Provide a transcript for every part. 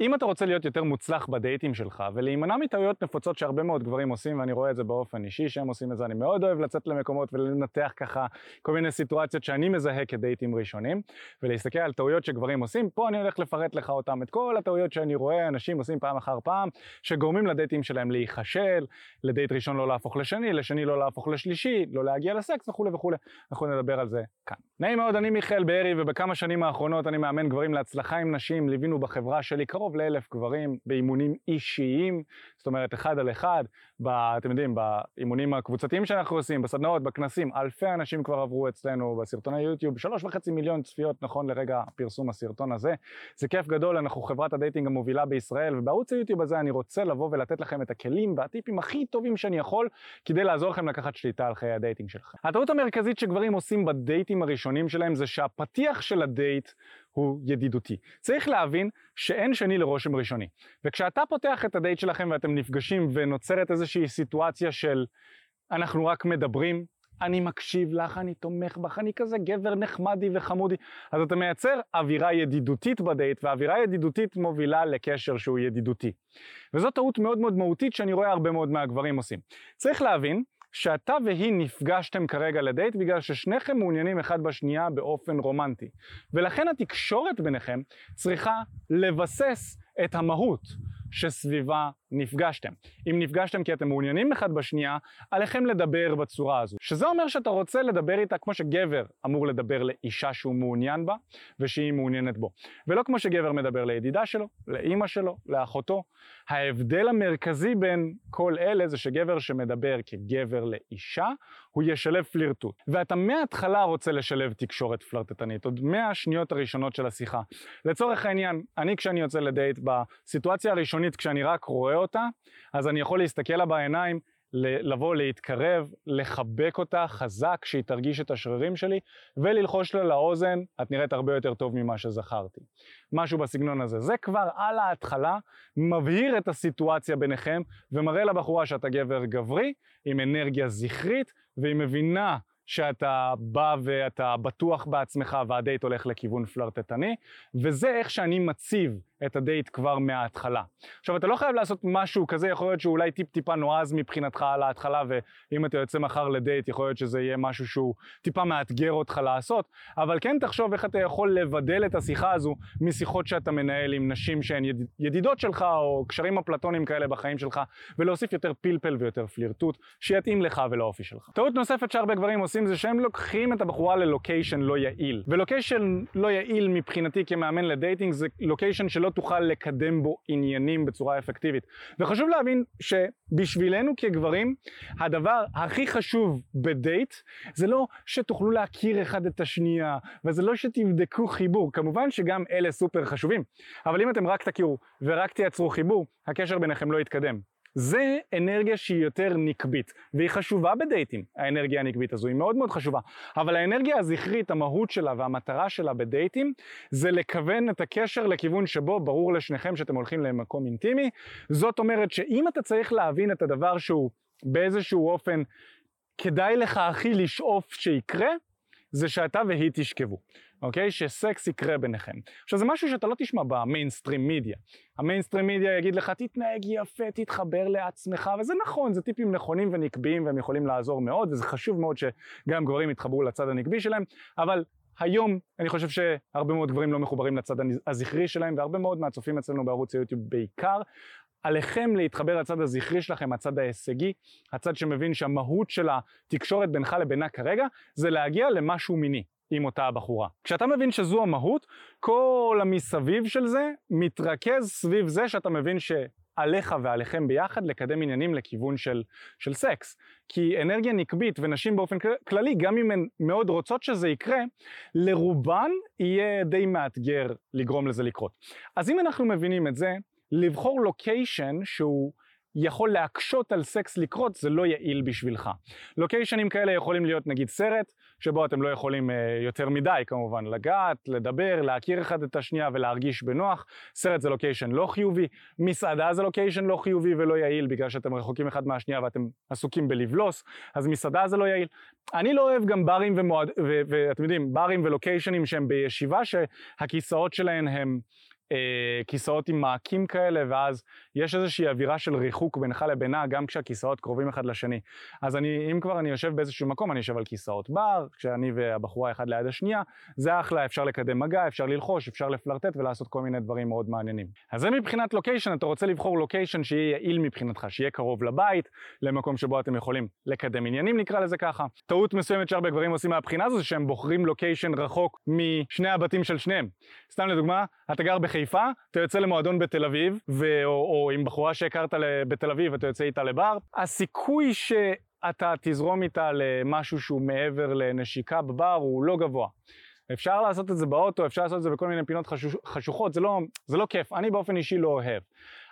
אם אתה רוצה להיות יותר מוצלח בדייטים שלך ולהימנע מטעויות נפוצות שהרבה מאוד גברים עושים ואני רואה את זה באופן אישי שהם עושים את זה אני מאוד אוהב לצאת למקומות ולנתח ככה כל מיני סיטואציות שאני מזהה כדייטים ראשונים ולהסתכל על טעויות שגברים עושים פה אני הולך לפרט לך אותם את כל הטעויות שאני רואה אנשים עושים פעם אחר פעם שגורמים לדייטים שלהם להיכשל לדייט ראשון לא להפוך לשני לשני לא להפוך לשלישי לא להגיע לסקס וכולי וכולי אנחנו נדבר על זה כאן. נעים מאוד אני מיכאל בארי ובכמה שנים האחרונות אני מאמן גברים להצלחה עם נשים ליווינו בחברה שלי קרוב לאלף גברים באימונים אישיים, זאת אומרת אחד על אחד, ב, אתם יודעים, באימונים הקבוצתיים שאנחנו עושים, בסדנאות, בכנסים, אלפי אנשים כבר עברו אצלנו בסרטוני יוטיוב, שלוש וחצי מיליון צפיות נכון לרגע פרסום הסרטון הזה. זה כיף גדול, אנחנו חברת ה dating המובילה בישראל, ובערוץ היוטיוב הזה אני רוצה לבוא ולתת לכם את הכלים והטיפים הכי טובים שאני יכול, כדי לעזור לכם לקחת שליטה על חיי ה dating שלכם. הטעות המרכזית שגברים עושים בדייטים הראשונים שלהם זה שהפתיח של הדייט הוא ידידותי. צריך להבין שאין שני לרושם ראשוני. וכשאתה פותח את הדייט שלכם ואתם נפגשים ונוצרת איזושהי סיטואציה של אנחנו רק מדברים, אני מקשיב לך, אני תומך בך, אני כזה גבר נחמדי וחמודי. אז אתה מייצר אווירה ידידותית בדייט, ואווירה ידידותית מובילה לקשר שהוא ידידותי. וזו טעות מאוד מאוד מהותית שאני רואה הרבה מאוד מהגברים עושים. צריך להבין שאתה והיא נפגשתם כרגע לדייט בגלל ששניכם מעוניינים אחד בשנייה באופן רומנטי. ולכן התקשורת ביניכם צריכה לבסס את המהות שסביבה נפגשתם. אם נפגשתם כי אתם מעוניינים אחד בשנייה, עליכם לדבר בצורה הזו. שזה אומר שאתה רוצה לדבר איתה כמו שגבר אמור לדבר לאישה שהוא מעוניין בה, ושהיא מעוניינת בו. ולא כמו שגבר מדבר לידידה שלו, לאימא שלו, לאחותו. ההבדל המרכזי בין כל אלה זה שגבר שמדבר כגבר לאישה, הוא ישלב פלירטוט. ואתה מההתחלה רוצה לשלב תקשורת פלרטטנית, עוד מהשניות הראשונות של השיחה. לצורך העניין, אני כשאני יוצא לדייט בסיטואציה הראשונית כשאני רק רואה אותה, אז אני יכול להסתכל לה בעיניים, לבוא, להתקרב, לחבק אותה חזק, שהיא תרגיש את השרירים שלי, וללחוש לה לאוזן, את נראית הרבה יותר טוב ממה שזכרתי. משהו בסגנון הזה. זה כבר על ההתחלה מבהיר את הסיטואציה ביניכם, ומראה לבחורה שאתה גבר גברי, עם אנרגיה זכרית, והיא מבינה שאתה בא ואתה בטוח בעצמך והדייט הולך לכיוון פלרטטני, וזה איך שאני מציב את הדייט כבר מההתחלה. עכשיו אתה לא חייב לעשות משהו כזה, יכול להיות שהוא אולי טיפ טיפה נועז מבחינתך על ההתחלה, ואם אתה יוצא מחר לדייט יכול להיות שזה יהיה משהו שהוא טיפה מאתגר אותך לעשות, אבל כן תחשוב איך אתה יכול לבדל את השיחה הזו משיחות שאתה מנהל עם נשים שהן יד... ידידות שלך, או קשרים אפלטונים כאלה בחיים שלך, ולהוסיף יותר פלפל ויותר פלירטוט, שיתאים לך ולאופי שלך. טעות נוספת שהרבה גברים עושים זה שהם לוקחים את הבחורה ל location לא יעיל. ו location לא יעיל מבחינתי כמאמן ל dating זה location שלא תוכל לקדם בו עניינים בצורה אפקטיבית. וחשוב להבין שבשבילנו כגברים, הדבר הכי חשוב בדייט זה לא שתוכלו להכיר אחד את השנייה, וזה לא שתבדקו חיבור, כמובן שגם אלה סופר חשובים, אבל אם אתם רק תכירו ורק תייצרו חיבור, הקשר ביניכם לא יתקדם. זה אנרגיה שהיא יותר נקבית, והיא חשובה בדייטים, האנרגיה הנקבית הזו, היא מאוד מאוד חשובה. אבל האנרגיה הזכרית, המהות שלה והמטרה שלה בדייטים, זה לכוון את הקשר לכיוון שבו ברור לשניכם שאתם הולכים למקום אינטימי. זאת אומרת שאם אתה צריך להבין את הדבר שהוא באיזשהו אופן כדאי לך הכי לשאוף שיקרה, זה שאתה והיא תשכבו, אוקיי? שסקס יקרה ביניכם. עכשיו זה משהו שאתה לא תשמע במיינסטרים מידיה. המיינסטרים מידיה יגיד לך תתנהג יפה, תתחבר לעצמך, וזה נכון, זה טיפים נכונים ונקביים והם יכולים לעזור מאוד, וזה חשוב מאוד שגם גברים יתחברו לצד הנקבי שלהם, אבל היום אני חושב שהרבה מאוד גברים לא מחוברים לצד הזכרי שלהם והרבה מאוד מהצופים אצלנו בערוץ היוטיוב בעיקר עליכם להתחבר לצד הזכרי שלכם, הצד ההישגי, הצד שמבין שהמהות של התקשורת בינך לבינה כרגע זה להגיע למשהו מיני. עם אותה הבחורה. כשאתה מבין שזו המהות, כל המסביב של זה מתרכז סביב זה שאתה מבין שעליך ועליכם ביחד לקדם עניינים לכיוון של, של סקס. כי אנרגיה נקבית ונשים באופן כללי, גם אם הן מאוד רוצות שזה יקרה, לרובן יהיה די מאתגר לגרום לזה לקרות. אז אם אנחנו מבינים את זה, לבחור לוקיישן שהוא יכול להקשות על סקס לקרות זה לא יעיל בשבילך. לוקיישנים כאלה יכולים להיות נגיד סרט שבו אתם לא יכולים uh, יותר מדי כמובן לגעת, לדבר, להכיר אחד את השנייה ולהרגיש בנוח. סרט זה לוקיישן לא חיובי, מסעדה זה לוקיישן לא חיובי ולא יעיל בגלל שאתם רחוקים אחד מהשנייה ואתם עסוקים בלבלוס, אז מסעדה זה לא יעיל. אני לא אוהב גם ברים ומועד... ואתם יודעים, ברים ולוקיישנים שהם בישיבה שהכיסאות שלהם הם אה, כיסאות עם מעקים כאלה, ואז יש איזושהי אווירה של ריחוק בינך לבינה, גם כשהכיסאות קרובים אחד לשני. אז אני, אם כבר אני יושב באיזשהו מקום, אני יושב על כיסאות בר, כשאני והבחורה אחד ליד השנייה, זה אחלה, אפשר לקדם מגע, אפשר ללחוש, אפשר לפלרטט ולעשות כל מיני דברים מאוד מעניינים. אז זה מבחינת לוקיישן, אתה רוצה לבחור לוקיישן שיהיה יעיל מבחינתך, שיהיה קרוב לבית, למקום שבו אתם יכולים לקדם עניינים, נקרא לזה ככה. טעות מסוימת שהרבה גברים עושים מהבחינה הזו, שהם בוחרים לוקיישן רחוק משני הבתים של שניהם. סתם לדוגמה, אתה גר בחיפה, אתה יוצא למועדון בתל אביב, ו- או, או עם בחורה שהכרת בתל אביב, אתה יוצא איתה לבר, הסיכוי שאתה תזרום איתה למשהו שהוא מעבר לנשיקה בבר הוא לא גבוה. אפשר לעשות את זה באוטו, אפשר לעשות את זה בכל מיני פינות חשוש, חשוכות, זה לא, זה לא כיף, אני באופן אישי לא אוהב.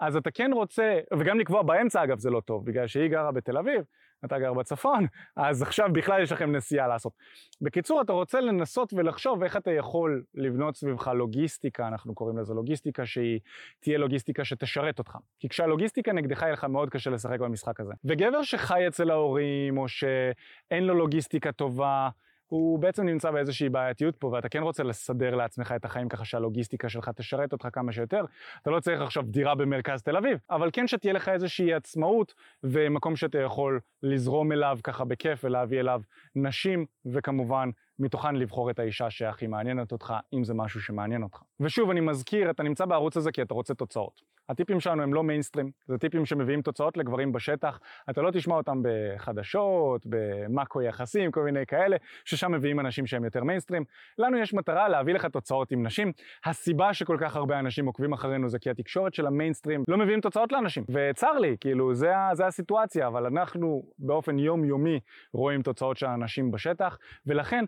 אז אתה כן רוצה, וגם לקבוע באמצע אגב זה לא טוב, בגלל שהיא גרה בתל אביב, אתה גר בצפון, אז עכשיו בכלל יש לכם נסיעה לעשות. בקיצור, אתה רוצה לנסות ולחשוב איך אתה יכול לבנות סביבך לוגיסטיקה, אנחנו קוראים לזה לוגיסטיקה שהיא תהיה לוגיסטיקה שתשרת אותך. כי כשהלוגיסטיקה נגדך יהיה לך מאוד קשה לשחק במשחק הזה. וגבר שחי אצל ההורים, או שאין לו לוגיסטיקה טובה, הוא בעצם נמצא באיזושהי בעייתיות פה, ואתה כן רוצה לסדר לעצמך את החיים ככה שהלוגיסטיקה שלך תשרת אותך כמה שיותר. אתה לא צריך עכשיו דירה במרכז תל אביב, אבל כן שתהיה לך איזושהי עצמאות ומקום שאתה יכול לזרום אליו ככה בכיף ולהביא אליו נשים, וכמובן מתוכן לבחור את האישה שהכי מעניינת אותך, אם זה משהו שמעניין אותך. ושוב, אני מזכיר, אתה נמצא בערוץ הזה כי אתה רוצה תוצאות. הטיפים שלנו הם לא מיינסטרים, זה טיפים שמביאים תוצאות לגברים בשטח. אתה לא תשמע אותם בחדשות, במאקו יחסים, כל מיני כאלה, ששם מביאים אנשים שהם יותר מיינסטרים. לנו יש מטרה להביא לך תוצאות עם נשים. הסיבה שכל כך הרבה אנשים עוקבים אחרינו זה כי התקשורת של המיינסטרים לא מביאים תוצאות לאנשים. וצר לי, כאילו, זה, זה הסיטואציה, אבל אנחנו באופן יומיומי רואים תוצאות של אנשים בשטח, ולכן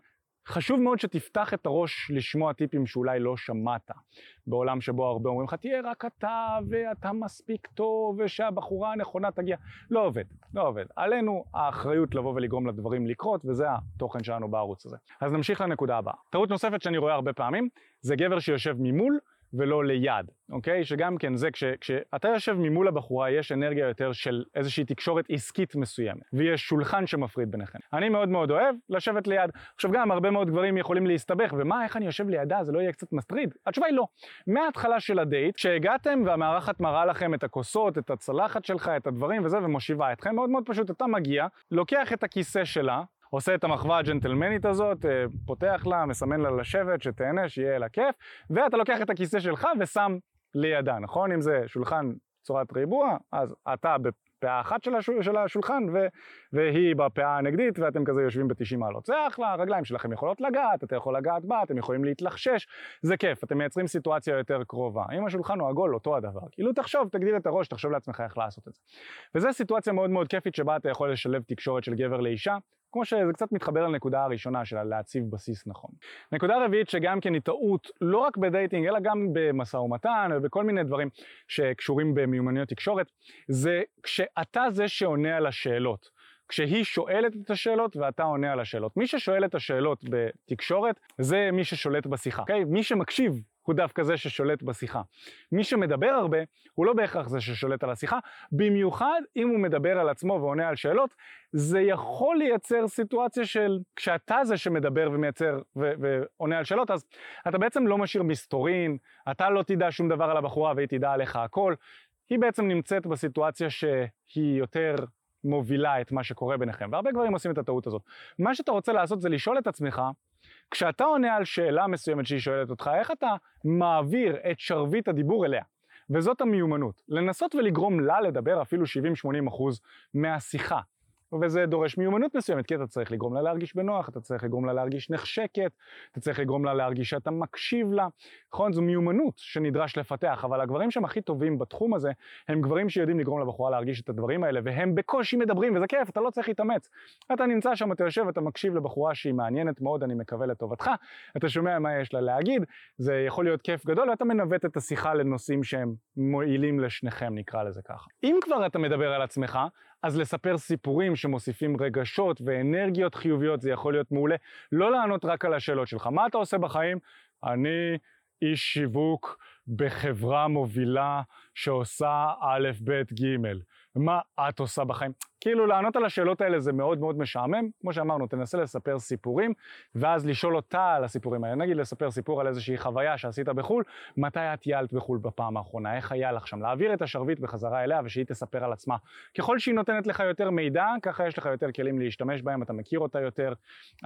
חשוב מאוד שתפתח את הראש לשמוע טיפים שאולי לא שמעת. בעולם שבו הרבה אומרים לך, תהיה רק אתה, ואתה מספיק טוב, ושהבחורה הנכונה תגיע. לא עובד, לא עובד. עלינו האחריות לבוא ולגרום לדברים לקרות, וזה התוכן שלנו בערוץ הזה. אז נמשיך לנקודה הבאה. טעות נוספת שאני רואה הרבה פעמים, זה גבר שיושב ממול, ולא ליד, אוקיי? שגם כן זה כש, כשאתה יושב ממול הבחורה יש אנרגיה יותר של איזושהי תקשורת עסקית מסוימת ויש שולחן שמפריד ביניכם. אני מאוד מאוד אוהב לשבת ליד. עכשיו גם הרבה מאוד גברים יכולים להסתבך ומה איך אני יושב לידה זה לא יהיה קצת מטריד? התשובה היא לא. מההתחלה של הדייט כשהגעתם והמארחת מראה לכם את הכוסות, את הצלחת שלך, את הדברים וזה ומושיבה אתכם מאוד מאוד פשוט אתה מגיע, לוקח את הכיסא שלה עושה את המחווה הג'נטלמנית הזאת, אה, פותח לה, מסמן לה לשבת, שתהנה, שיהיה לה כיף, ואתה לוקח את הכיסא שלך ושם לידה, נכון? אם זה שולחן צורת ריבוע, אז אתה פאה אחת של, השול, של השולחן ו, והיא בפאה הנגדית ואתם כזה יושבים ב-90 מעלות. זה אחלה, הרגליים שלכם יכולות לגעת, אתה יכול לגעת בה, אתם יכולים להתלחשש, זה כיף, אתם מייצרים סיטואציה יותר קרובה. אם השולחן הוא עגול, אותו הדבר. כאילו תחשוב, תגדיל את הראש, תחשוב לעצמך איך לעשות את זה. וזו סיטואציה מאוד מאוד כיפית שבה אתה יכול לשלב תקשורת של גבר לאישה, כמו שזה קצת מתחבר לנקודה הראשונה של להציב בסיס נכון. נקודה רביעית שגם כן היא טעות לא רק בדייטינג אלא גם במשא ומתן ובכל מיני דברים שקשורים במיומנויות תקשורת, זה כשאתה זה שעונה על השאלות. כשהיא שואלת את השאלות ואתה עונה על השאלות. מי ששואל את השאלות בתקשורת זה מי ששולט בשיחה, אוקיי? Okay? מי שמקשיב הוא דווקא זה ששולט בשיחה. מי שמדבר הרבה הוא לא בהכרח זה ששולט על השיחה, במיוחד אם הוא מדבר על עצמו ועונה על שאלות, זה יכול לייצר סיטואציה של כשאתה זה שמדבר ומייצר ו- ועונה על שאלות, אז אתה בעצם לא משאיר מסתורין, אתה לא תדע שום דבר על הבחורה והיא תדע עליך הכל, היא בעצם נמצאת בסיטואציה שהיא יותר מובילה את מה שקורה ביניכם, והרבה גברים עושים את הטעות הזאת. מה שאתה רוצה לעשות זה לשאול את עצמך, כשאתה עונה על שאלה מסוימת שהיא שואלת אותך, איך אתה מעביר את שרביט הדיבור אליה? וזאת המיומנות, לנסות ולגרום לה לדבר אפילו 70-80% מהשיחה. וזה דורש מיומנות מסוימת, כי אתה צריך לגרום לה להרגיש בנוח, אתה צריך לגרום לה להרגיש נחשקת, אתה צריך לגרום לה להרגיש שאתה מקשיב לה. נכון? זו מיומנות שנדרש לפתח, אבל הגברים שהם הכי טובים בתחום הזה, הם גברים שיודעים לגרום לבחורה להרגיש את הדברים האלה, והם בקושי מדברים, וזה כיף, אתה לא צריך להתאמץ. אתה נמצא שם, אתה יושב, אתה מקשיב לבחורה שהיא מעניינת מאוד, אני מקווה לטובתך, אתה שומע מה יש לה להגיד, זה יכול להיות כיף גדול, ואתה מנווט את השיחה לנושאים שהם מועילים לשניכם, נקרא לזה ככה. אם כבר אתה מדבר על עצמך, אז לספר סיפורים שמוסיפים רגשות ואנרגיות חיוביות זה יכול להיות מעולה. לא לענות רק על השאלות שלך. מה אתה עושה בחיים? אני איש שיווק בחברה מובילה שעושה א', ב', ג'. מה את עושה בחיים? כאילו לענות על השאלות האלה זה מאוד מאוד משעמם, כמו שאמרנו, תנסה לספר סיפורים, ואז לשאול אותה על הסיפורים האלה. נגיד לספר סיפור על איזושהי חוויה שעשית בחו"ל, מתי את טיילת בחו"ל בפעם האחרונה, איך היה לך שם, להעביר את השרביט בחזרה אליה ושהיא תספר על עצמה. ככל שהיא נותנת לך יותר מידע, ככה יש לך יותר כלים להשתמש בהם, אתה מכיר אותה יותר,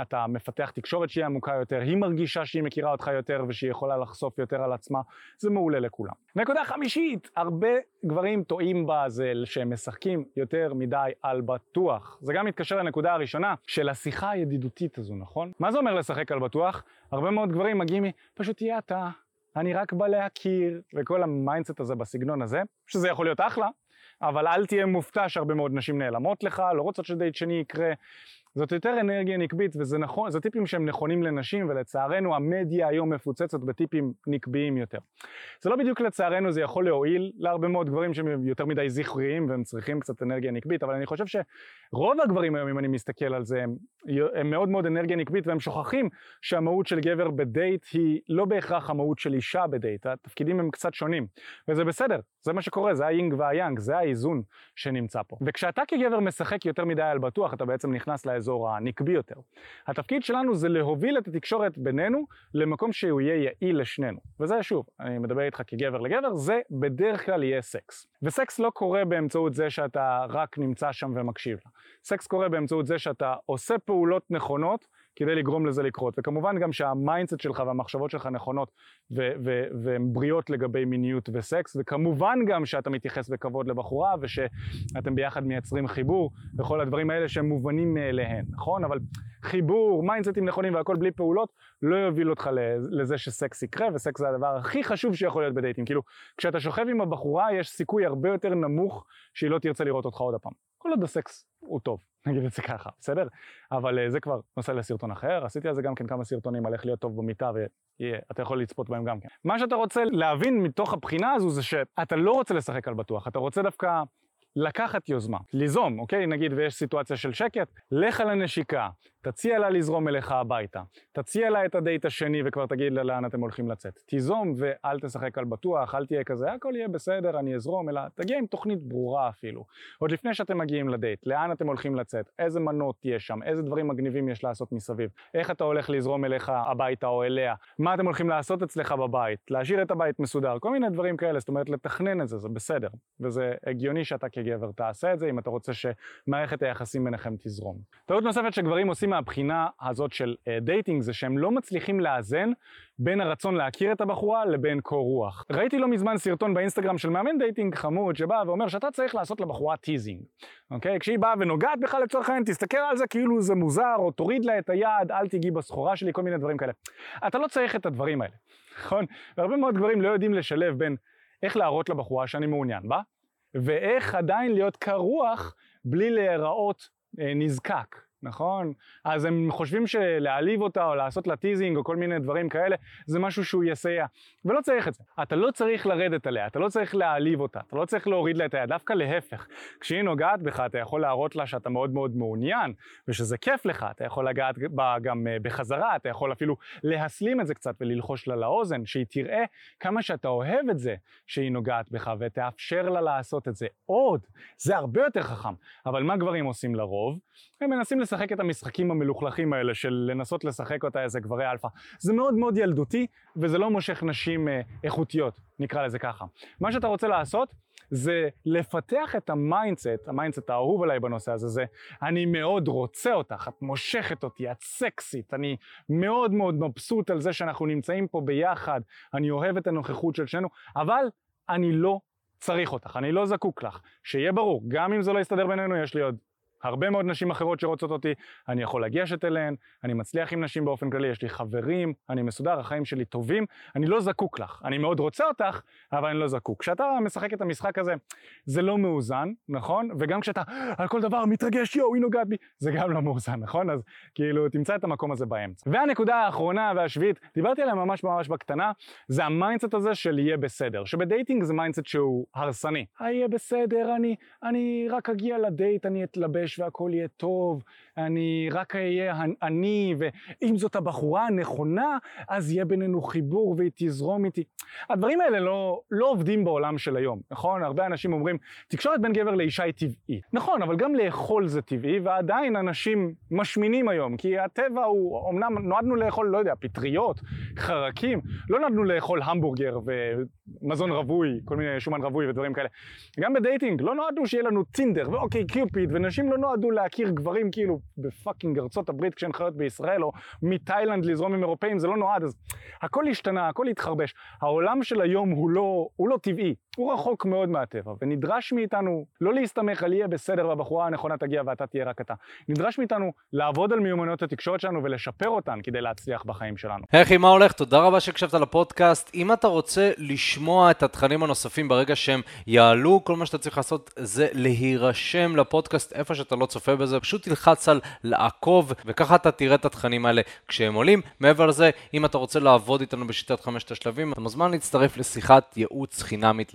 אתה מפתח תקשורת שהיא עמוקה יותר, היא מרגישה שהיא מכירה אותך יותר ושהיא יכולה לחשוף יותר על עצמה, זה מעולה לכולם. נקודה חמישית, הרבה גברים טועים בה זה שהם משחקים יותר מדי על בטוח. זה גם מתקשר לנקודה הראשונה של השיחה הידידותית הזו, נכון? מה זה אומר לשחק על בטוח? הרבה מאוד גברים מגיעים מ... פשוט תהיה אתה, אני רק בא להכיר, וכל ה mindset הזה בסגנון הזה, שזה יכול להיות אחלה, אבל אל תהיה מופתע שהרבה מאוד נשים נעלמות לך, לא רוצות שדייט שני יקרה. זאת יותר אנרגיה נקבית, וזה נכון, זה טיפים שהם נכונים לנשים, ולצערנו המדיה היום מפוצצת בטיפים נקביים יותר. זה לא בדיוק לצערנו, זה יכול להועיל להרבה מאוד גברים שהם יותר מדי זכריים, והם צריכים קצת אנרגיה נקבית, אבל אני חושב שרוב הגברים היום, אם אני מסתכל על זה, הם, הם מאוד מאוד אנרגיה נקבית, והם שוכחים שהמהות של גבר בדייט היא לא בהכרח המהות של אישה בדייט, התפקידים הם קצת שונים, וזה בסדר, זה מה שקורה, זה היינג והיאנג, זה האיזון שנמצא פה. וכשאתה כגבר משחק יותר מדי על בטוח, אתה בעצם נכנס לאזור הנקבי יותר. התפקיד שלנו זה להוביל את התקשורת בינינו למקום שהוא יהיה יעיל לשנינו. וזה שוב, אני מדבר איתך כגבר לגבר, זה בדרך כלל יהיה סקס. וסקס לא קורה באמצעות זה שאתה רק נמצא שם ומקשיב. סקס קורה באמצעות זה שאתה עושה פעולות נכונות כדי לגרום לזה לקרות. וכמובן גם שה mindset שלך והמחשבות שלך נכונות והן בריאות לגבי מיניות וסקס, וכמובן גם שאתה מתייחס בכבוד לבחורה ושאתם ביחד מייצרים חיבור וכל הדברים האלה שהם מובנים מאליהם, נכון? אבל חיבור, מיינדסטים נכונים והכל בלי פעולות, לא יוביל אותך לזה שסקס יקרה, וסקס זה הדבר הכי חשוב שיכול להיות בדייטים. כאילו, כשאתה שוכב עם הבחורה יש סיכוי הרבה יותר נמוך שהיא לא תרצה לראות אותך עוד הפעם. כל עוד הסקס הוא טוב, נגיד את זה ככה, בסדר? אבל אה, זה כבר נושא לסרטון אחר, עשיתי על זה גם כן כמה סרטונים על איך להיות טוב במיטה ואתה יכול לצפות בהם גם כן. מה שאתה רוצה להבין מתוך הבחינה הזו זה שאתה לא רוצה לשחק על בטוח, אתה רוצה דווקא לקחת יוזמה, ליזום, אוקיי? נגיד ויש סיטואציה של שקט, לך על הנשיקה, תציע לה לזרום אליך הביתה, תציע לה את הדייט השני וכבר תגיד לה לאן אתם הולכים לצאת. תיזום ואל תשחק על בטוח, אל תהיה כזה, הכל יהיה בסדר, אני אזרום, אלא תגיע עם תוכנית ברורה אפילו. עוד לפני שאתם מגיעים לדייט, לאן אתם הולכים לצאת, איזה מנות יש שם, איזה דברים מגניבים יש לעשות מסביב, איך אתה הולך לזרום אליך הביתה או אליה, מה אתם הולכים לעשות אצלך בבית, להשאיר את הבית מסודר, כל מיני דברים כאלה, זאת אומרת לתכנן את זה, זה בסדר. וזה הגיוני שאתה כגבר תעשה את זה, אם אתה רוצה שמערכת היחסים ביניכם תזרום. טעות נוספת שגברים עושים מהבחינה הזאת של אה, dating זה שהם לא מצליחים לאזן בין הרצון להכיר את הבחורה לבין קור רוח. ראיתי לא מזמן סרטון באינסטגרם של מאמן dating חמוד שבא ואומר שאתה צריך לעשות לבחורה teasing, אוקיי? כשהיא באה ונוגעת בך לצורך העניין, תסתכל על זה כאילו זה מוזר, או תוריד לה את היד, אל תיגעי בסחורה שלי, כל מיני דברים כאלה. אתה לא צריך את הדברים האלה, נכון? והרבה מאוד גברים לא יודעים לשלב בין איך להראות לבחורה שאני מעוניין בה, ואיך עדיין להיות קר רוח בלי להיראות אה, נזקק. נכון? אז הם חושבים שלהעליב אותה או לעשות לה teasing או כל מיני דברים כאלה זה משהו שהוא יסייע ולא צריך את זה. אתה לא צריך לרדת עליה, אתה לא צריך להעליב אותה, אתה לא צריך להוריד לה את היד, דווקא להפך. כשהיא נוגעת בך אתה יכול להראות לה שאתה מאוד מאוד מעוניין ושזה כיף לך, אתה יכול לגעת בה גם אה, בחזרה, אתה יכול אפילו להסלים את זה קצת וללחוש לה לאוזן, שהיא תראה כמה שאתה אוהב את זה שהיא נוגעת בך ותאפשר לה לעשות את זה עוד. זה הרבה יותר חכם. אבל מה גברים עושים לרוב? הם מנסים לשחק את המשחקים המלוכלכים האלה של לנסות לשחק אותה איזה גברי אלפא. זה מאוד מאוד ילדותי וזה לא מושך נשים אה, איכותיות, נקרא לזה ככה. מה שאתה רוצה לעשות זה לפתח את ה mindset, ה mindset האהוב עליי בנושא הזה, זה אני מאוד רוצה אותך, את מושכת אותי, את סקסית, אני מאוד מאוד מבסוט על זה שאנחנו נמצאים פה ביחד, אני אוהב את הנוכחות של שנינו, אבל אני לא צריך אותך, אני לא זקוק לך. שיהיה ברור, גם אם זה לא יסתדר בינינו, יש לי עוד הרבה מאוד נשים אחרות שרוצות אותי, אני יכול לגשת אליהן, אני מצליח עם נשים באופן כללי, יש לי חברים, אני מסודר, החיים שלי טובים, אני לא זקוק לך. אני מאוד רוצה אותך, אבל אני לא זקוק. כשאתה משחק את המשחק הזה, זה לא מאוזן, נכון? וגם כשאתה על כל דבר מתרגש, יואו, היא נוגעת בי, זה גם לא מאוזן, נכון? אז כאילו, תמצא את המקום הזה באמצע. והנקודה האחרונה והשביעית, דיברתי עליה ממש ממש בקטנה, זה ה mindset הזה של יהיה בסדר. שב dating זה mindset שהוא הרסני. יהיה בסדר, אני, אני רק אגיע לדייט, אני אתלבש אתגרש והכל יהיה טוב, אני רק אהיה אני, ואם זאת הבחורה הנכונה, אז יהיה בינינו חיבור והיא תזרום איתי. הדברים האלה לא, לא עובדים בעולם של היום, נכון? הרבה אנשים אומרים, תקשורת בין גבר לאישה היא טבעית. נכון, אבל גם לאכול זה טבעי, ועדיין אנשים משמינים היום, כי הטבע הוא, אמנם נועדנו לאכול, לא יודע, פטריות, חרקים, לא נועדנו לאכול המבורגר ומזון רווי, כל מיני שומן רווי ודברים כאלה. גם ב dating, לא נועדנו שיהיה לנו טינדר ו OkCupid, ונשים לא נועדו להכיר גברים כאילו ב fucking ארצות הברית כשהן חיות בישראל, או מתאילנד לזרום עם אירופאים, זה לא נועד, אז הכל השתנה, הכל התחרבש. העולם של היום הוא לא, הוא לא טבעי, הוא רחוק מאוד מהטבע, ונדרש מאיתנו לא להסתמך על יהיה בסדר והבחורה הנכונה תגיע ואתה תהיה רק אתה. נדרש מאיתנו לעבוד על מיומנויות התקשורת שלנו ולשפר אותן כדי להצליח בחיים שלנו. אחי, מה הולך? תודה רבה שהקשבת לפודקאסט. אם אתה רוצה לשמוע את התכנים הנוספים ברגע שהם יעלו, כל מה שאתה צריך לעשות זה להירשם לפודקאסט איפה שאתה לא צופה בזה, פשוט תלחץ על לעקוב, וככה אתה תראה את התכנים האלה כשהם עולים. מעבר לזה, אם אתה רוצה לעבוד איתנו בשיטת חמשת השלבים, אתה מוזמן להצטרף לשיחת ייעוץ חינמית